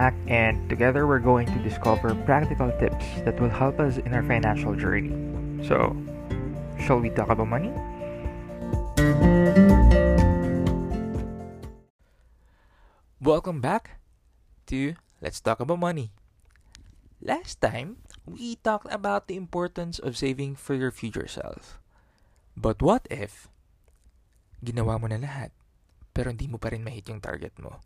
And together we're going to discover practical tips that will help us in our financial journey. So, shall we talk about money? Welcome back to Let's Talk About Money. Last time, we talked about the importance of saving for your future self. But what if ginawa mo na lahat pero hindi mo pa rin mahit yung target mo?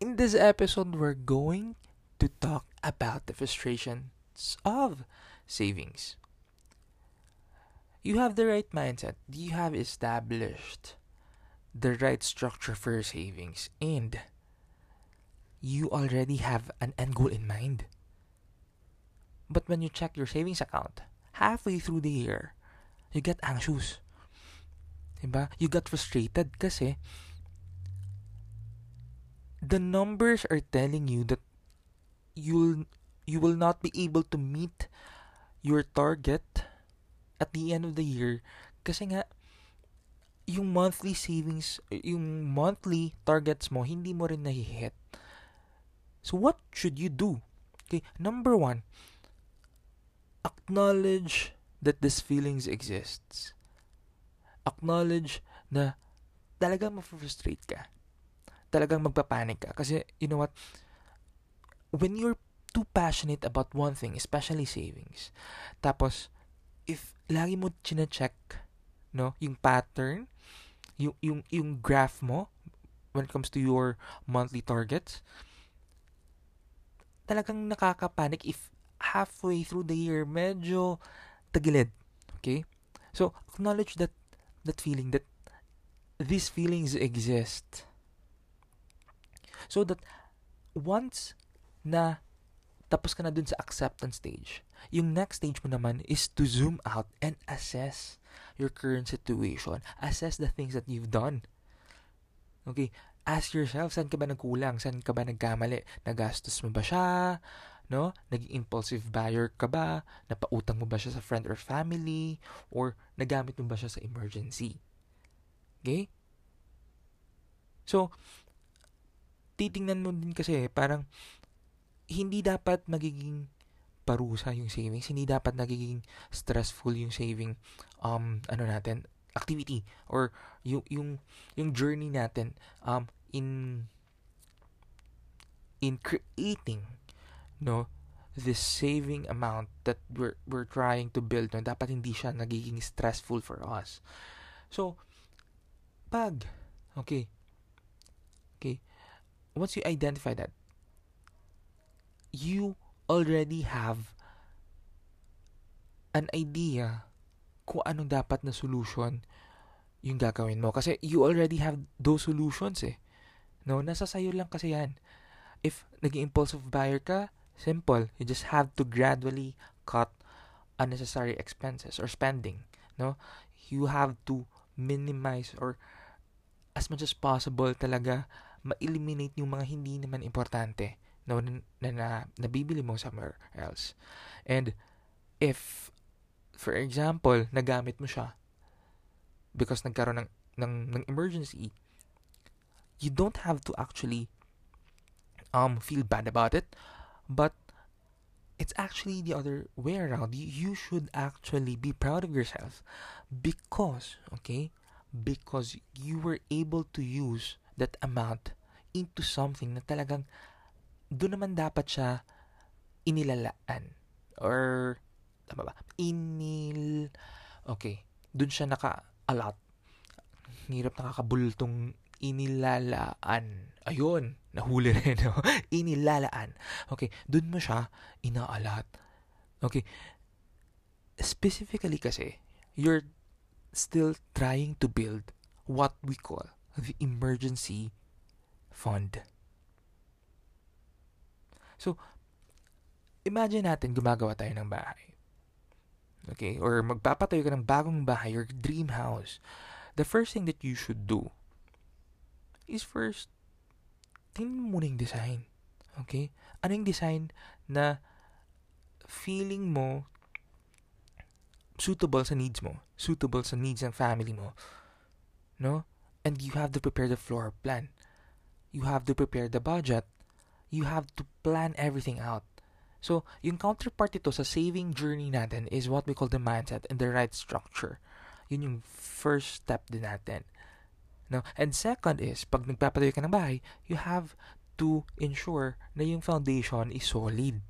In this episode, we're going to talk about the frustrations of savings. You have the right mindset. You have established the right structure for your savings and you already have an end goal in mind. But when you check your savings account, halfway through the year, you get anxious. Diba? You got frustrated kasi the numbers are telling you that you'll you will not be able to meet your target at the end of the year. Kasi nga yung monthly savings yung monthly targets mo hindi mo rin nahihit. So what should you do? Okay number one acknowledge that this feelings exists. Acknowledge na talagang ma-frustrate ka talagang magpapanik ka. Kasi, you know what? When you're too passionate about one thing, especially savings, tapos, if lagi mo chine-check, no, yung pattern, yung, yung, yung graph mo, when it comes to your monthly targets, talagang nakakapanik if halfway through the year, medyo tagilid. Okay? So, acknowledge that that feeling, that these feelings exist. So that once na tapos ka na dun sa acceptance stage, yung next stage mo naman is to zoom out and assess your current situation. Assess the things that you've done. Okay, ask yourself, saan ka ba nagkulang? Saan ka ba nagkamali? Nagastos mo ba siya? No? Naging impulsive buyer ka ba? Napautang mo ba siya sa friend or family? Or nagamit mo ba siya sa emergency? Okay? So, titingnan mo din kasi parang hindi dapat magiging parusa yung savings, hindi dapat nagiging stressful yung saving um ano natin activity or yung yung yung journey natin um in in creating no this saving amount that we're we're trying to build no dapat hindi siya nagiging stressful for us. So pag okay okay once you identify that, you already have an idea kung anong dapat na solution yung gagawin mo. Kasi you already have those solutions eh. No, nasa sayo lang kasi yan. If naging impulsive buyer ka, simple. You just have to gradually cut unnecessary expenses or spending. No, you have to minimize or as much as possible talaga ma-eliminate yung mga hindi naman importante na, na, na nabibili mo somewhere else. And if, for example, nagamit mo siya because nagkaroon ng, ng, ng emergency, you don't have to actually um feel bad about it, but it's actually the other way around. You, you should actually be proud of yourself because, okay, because you were able to use that amount into something na talagang doon naman dapat siya inilalaan. Or tama ba? Inil okay. Doon siya naka-allot. Hirap nakakabultong inilalaan. Ayun nahuli rin no? inilalaan. Okay doon mo siya inaalat okay. Specifically kasi you're still trying to build what we call the emergency fund. So, imagine natin gumagawa tayo ng bahay. Okay? Or magpapatayo ka ng bagong bahay, your dream house. The first thing that you should do is first, tingnan mo muna yung design. Okay? Ano yung design na feeling mo suitable sa needs mo, suitable sa needs ng family mo, no? And you have to prepare the floor plan. You have to prepare the budget. you have to plan everything out. So, yung counterpart ito sa saving journey natin is what we call the mindset and the right structure. Yun yung first step din natin. No? And second is, pag nagpapatayo ka ng bahay, you have to ensure na yung foundation is solid.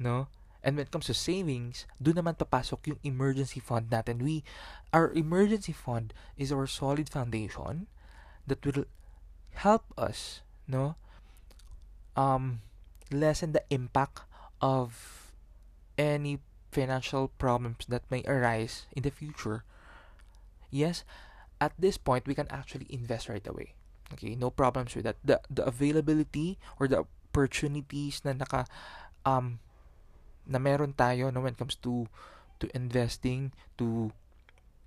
No? And when it comes to savings, doon naman papasok yung emergency fund natin. We, our emergency fund is our solid foundation that will help us, no, um, lessen the impact of any financial problems that may arise in the future. Yes, at this point we can actually invest right away. Okay, no problems with that. The the availability or the opportunities na naka um na meron tayo no when it comes to to investing to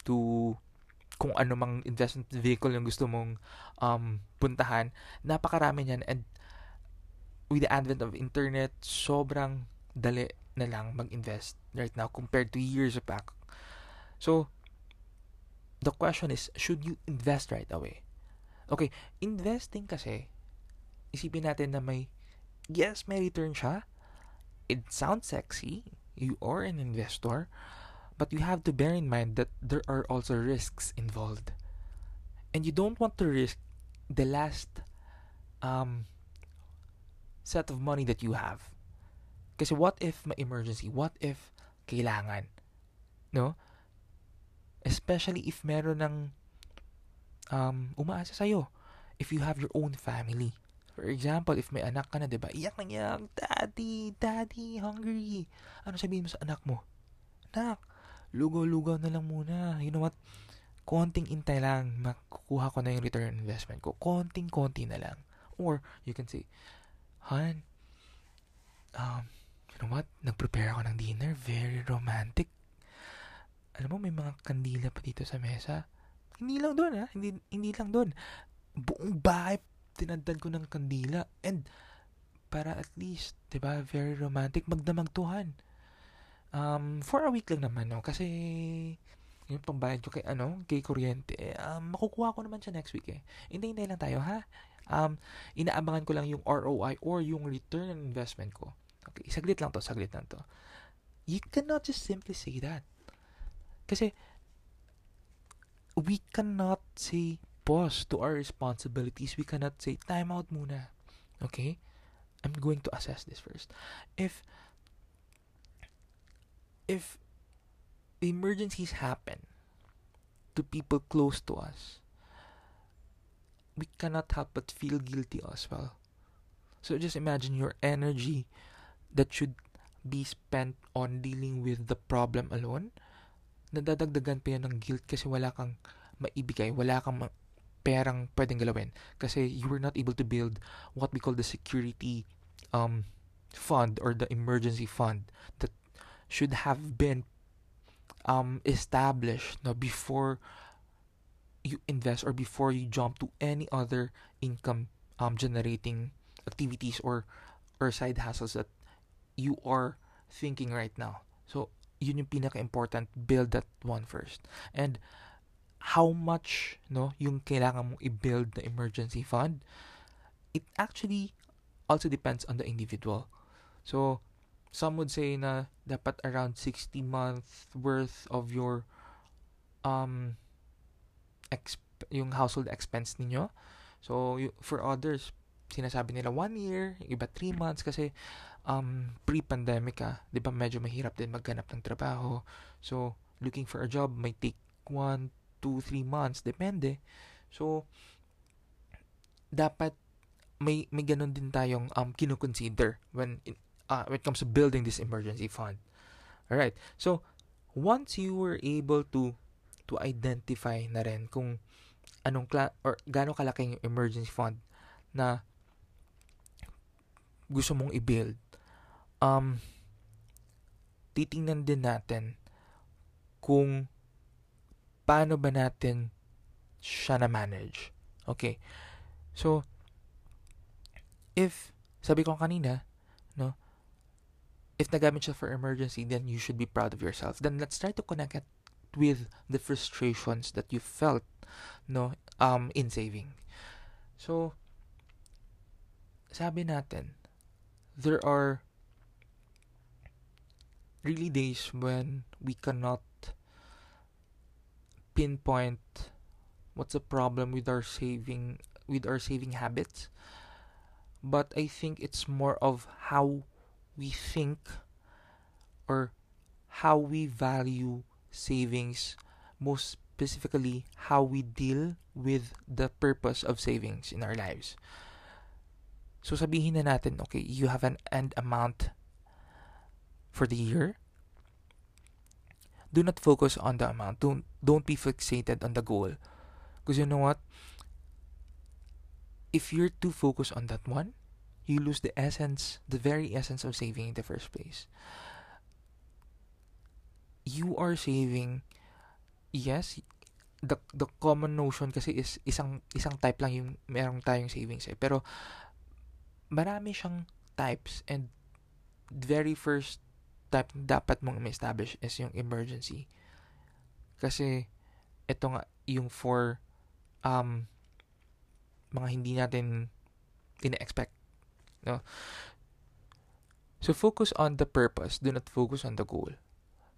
to kung ano mang investment vehicle yung gusto mong um, puntahan, napakarami niyan and with the advent of internet, sobrang dali na lang mag-invest right now compared to years back. So, the question is, should you invest right away? Okay, investing kasi, isipin natin na may, yes, may return siya, it sounds sexy. You are an investor, but you have to bear in mind that there are also risks involved. And you don't want to risk the last um, set of money that you have. Kasi what if may emergency? What if kailangan? No? Especially if meron ng um, umaasa sa'yo. If you have your own family. For example, if may anak ka na, di ba? Iyak na iyak, Daddy, Daddy, hungry. Ano sabihin mo sa anak mo? Anak, lugaw-lugaw na lang muna. You know what? Konting intay lang, makukuha ko na yung return investment ko. Konting-konti na lang. Or, you can say, Han, um, you know what? Nag-prepare ako ng dinner. Very romantic. Alam mo, may mga kandila pa dito sa mesa. Hindi lang doon, ha? Hindi, hindi lang doon. Buong bahay tinadad ko ng kandila and para at least, 'di ba, very romantic magdamagtuhan. Um, for a week lang naman, no? Kasi yung pambayad ko kay ano, kay kuryente, um, makukuha ko naman siya next week eh. Hindi lang tayo, ha? Um, inaabangan ko lang yung ROI or yung return on investment ko. Okay, saglit lang to, saglit lang to. You cannot just simply say that. Kasi we cannot say pause to our responsibilities. We cannot say, time out muna. Okay? I'm going to assess this first. If if emergencies happen to people close to us, we cannot help but feel guilty as well. So just imagine your energy that should be spent on dealing with the problem alone, nadadagdagan pa yan ng guilt kasi wala kang maibigay, wala kang ma- perang pwedeng galawin kasi you were not able to build what we call the security um, fund or the emergency fund that should have been um, established no, before you invest or before you jump to any other income um, generating activities or or side hustles that you are thinking right now. So, yun yung pinaka-important. Build that one first. And how much no yung kailangan mong i-build na emergency fund it actually also depends on the individual. So some would say na dapat around 60 month worth of your um exp- yung household expense ninyo. So y- for others sinasabi nila one year iba 3 months kasi um pre-pandemic ah 'di ba medyo mahirap din maghanap ng trabaho. So looking for a job may take 1 2, 3 months, depende. So, dapat may may ganun din tayong um kino-consider when uh, when it comes to building this emergency fund. All right. So, once you were able to to identify na rin kung anong kla- or gaano kalaki yung emergency fund na gusto mong i-build, um, titingnan din natin kung paano ba natin siya na manage. Okay. So, if, sabi ko kanina, no, if nagamit siya for emergency, then you should be proud of yourself. Then let's try to connect it with the frustrations that you felt, no, um, in saving. So, sabi natin, there are really days when we cannot pinpoint what's the problem with our saving with our saving habits. But i think it's more of how we think or how we value savings most specifically how we deal with the purpose of savings in our lives. So sabihin na natin okay you have an end amount for the year do not focus on the amount don't don't be fixated on the goal because you know what if you're too focused on that one, you lose the essence, the very essence of saving in the first place. You are saving, yes, the the common notion kasi is isang isang type lang yung merong tayong savings eh. Pero marami siyang types and very first dapat mong ma-establish is yung emergency. Kasi ito nga yung for um mga hindi natin ina-expect. No? So focus on the purpose, do not focus on the goal.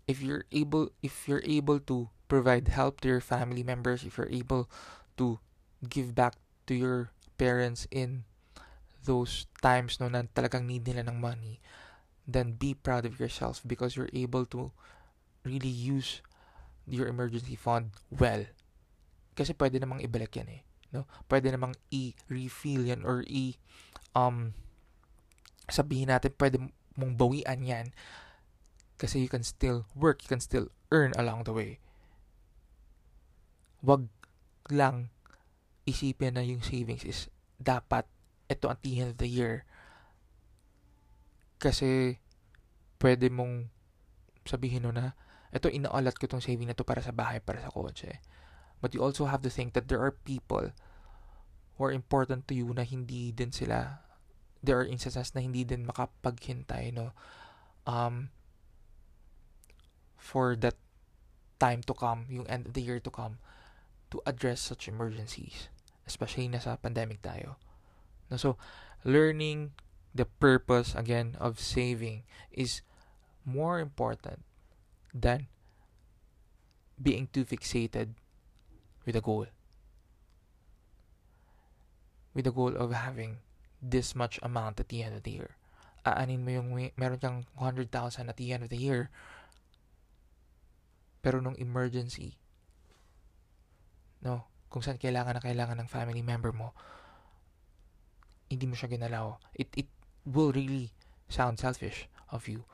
If you're able if you're able to provide help to your family members, if you're able to give back to your parents in those times no na talagang need nila ng money, then be proud of yourself because you're able to really use your emergency fund well. Kasi pwede namang ibalik yan eh no? Pwede namang i-refill yan or i um sabihin natin pwede mong bawian yan kasi you can still work you can still earn along the way. Wag lang isipin na yung savings is dapat ito at the end of the year kasi pwede mong sabihin no na ito inaalat ko tong saving na to para sa bahay para sa kotse. But you also have to think that there are people or important to you na hindi din sila there are instances na hindi din makapaghintay no? Um for that time to come yung end of the year to come to address such emergencies especially na sa pandemic tayo. No so learning the purpose again of saving is more important than being too fixated with a goal with the goal of having this much amount at the end of the year. Aanin mo yung may, meron kang 100,000 at the end of the year. Pero nung emergency, no, kung saan kailangan na kailangan ng family member mo, hindi mo siya ginalaw. It, it will really sound selfish of you.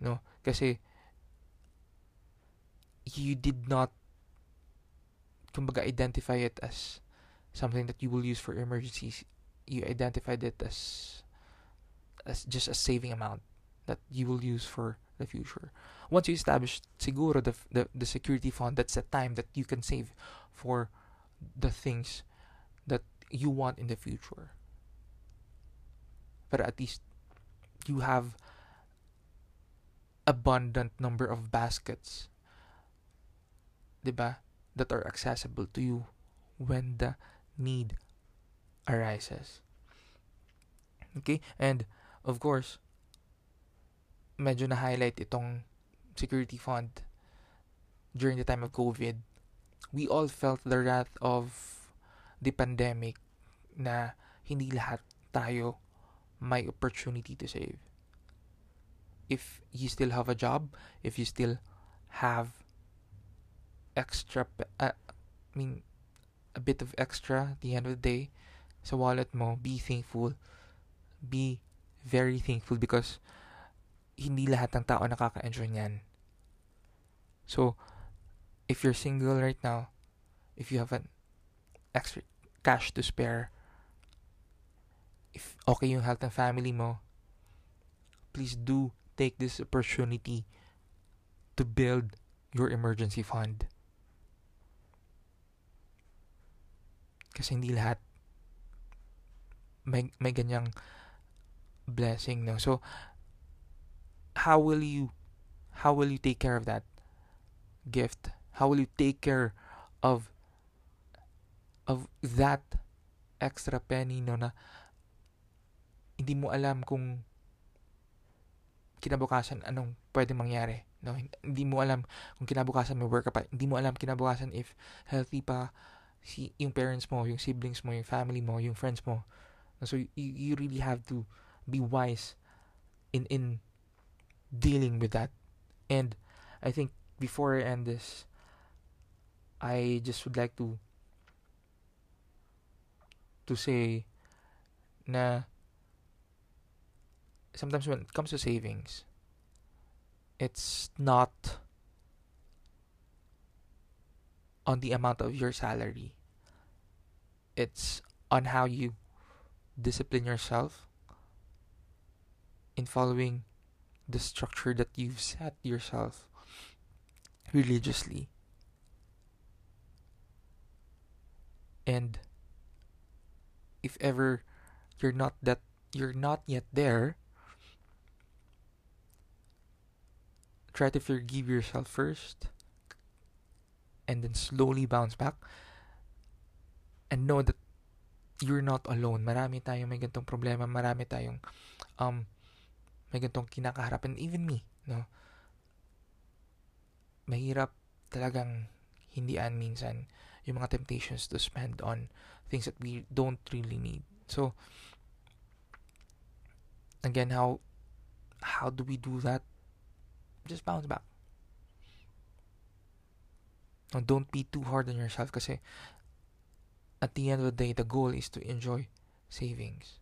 No? Kasi, you did not kumbaga identify it as something that you will use for emergencies, you identified it as as just a saving amount that you will use for the future. Once you establish siguro the, the, the security fund, that's the time that you can save for the things that you want in the future. But at least you have abundant number of baskets diba, that are accessible to you when the need arises. Okay? And, of course, medyo na-highlight itong security fund during the time of COVID. We all felt the wrath of the pandemic na hindi lahat tayo may opportunity to save. If you still have a job, if you still have extra, uh, I mean, a bit of extra at the end of the day sa wallet mo, be thankful. Be very thankful because hindi lahat ng tao nakaka-enjoy niyan. So, if you're single right now, if you have an extra cash to spare, if okay yung health ng family mo, please do take this opportunity to build your emergency fund. Kasi hindi lahat may, may ganyang blessing, no? So, how will you, how will you take care of that gift? How will you take care of, of that extra penny, no, na hindi mo alam kung kinabukasan anong pwede mangyari. No? Hindi mo alam kung kinabukasan may work pa. Hindi mo alam kinabukasan if healthy pa si yung parents mo, yung siblings mo, yung family mo, yung friends mo. So you, you really have to be wise in in dealing with that. And I think before I end this, I just would like to to say na sometimes when it comes to savings, it's not on the amount of your salary. It's on how you discipline yourself in following the structure that you've set yourself religiously. And if ever you're not that you're not yet there, try to forgive yourself first and then slowly bounce back and know that you're not alone. Marami tayong may gantong problema, marami tayong um may gantong kinakaharap and even me, no. Mahirap talagang hindian minsan yung mga temptations to spend on things that we don't really need. So again, how how do we do that? Just bounce back. Now, don't be too hard on yourself kasi at the end of the day, the goal is to enjoy savings.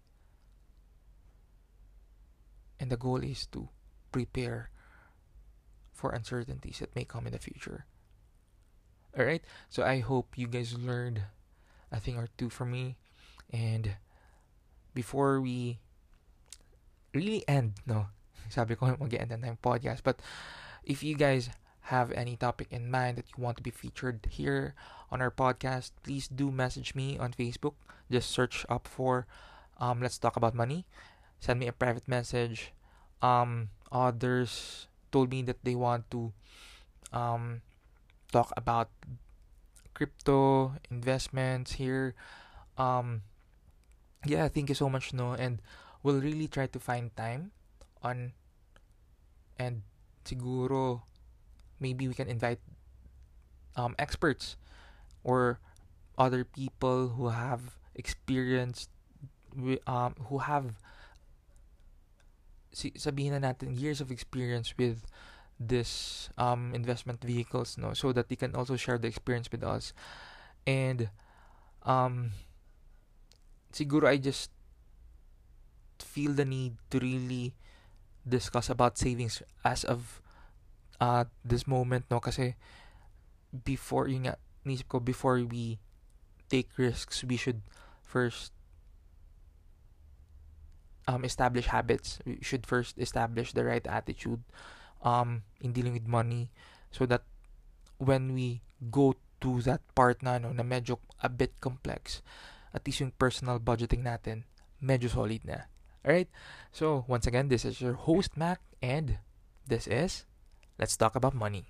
And the goal is to prepare for uncertainties that may come in the future. Alright? So I hope you guys learned a thing or two from me. And before we really end, no, Sabi ko mag-end na tayong podcast. But if you guys have any topic in mind that you want to be featured here on our podcast, please do message me on Facebook. Just search up for um, Let's Talk About Money. Send me a private message. Um, others told me that they want to um, talk about crypto investments here. Um, yeah, thank you so much, no, and we'll really try to find time on and siguro maybe we can invite um, experts or other people who have experienced um, who have sabihin na natin years of experience with this um, investment vehicles no? So that they can also share the experience with us. And um siguro I just feel the need to really discuss about savings as of uh, this moment, no? Kasi before, yun nga, nisip ko, before we take risks, we should first um, establish habits. We should first establish the right attitude um, in dealing with money so that when we go to that part na, no, na medyo a bit complex, at least yung personal budgeting natin, medyo solid na. Alright, so once again, this is your host, Mac, and this is Let's Talk About Money.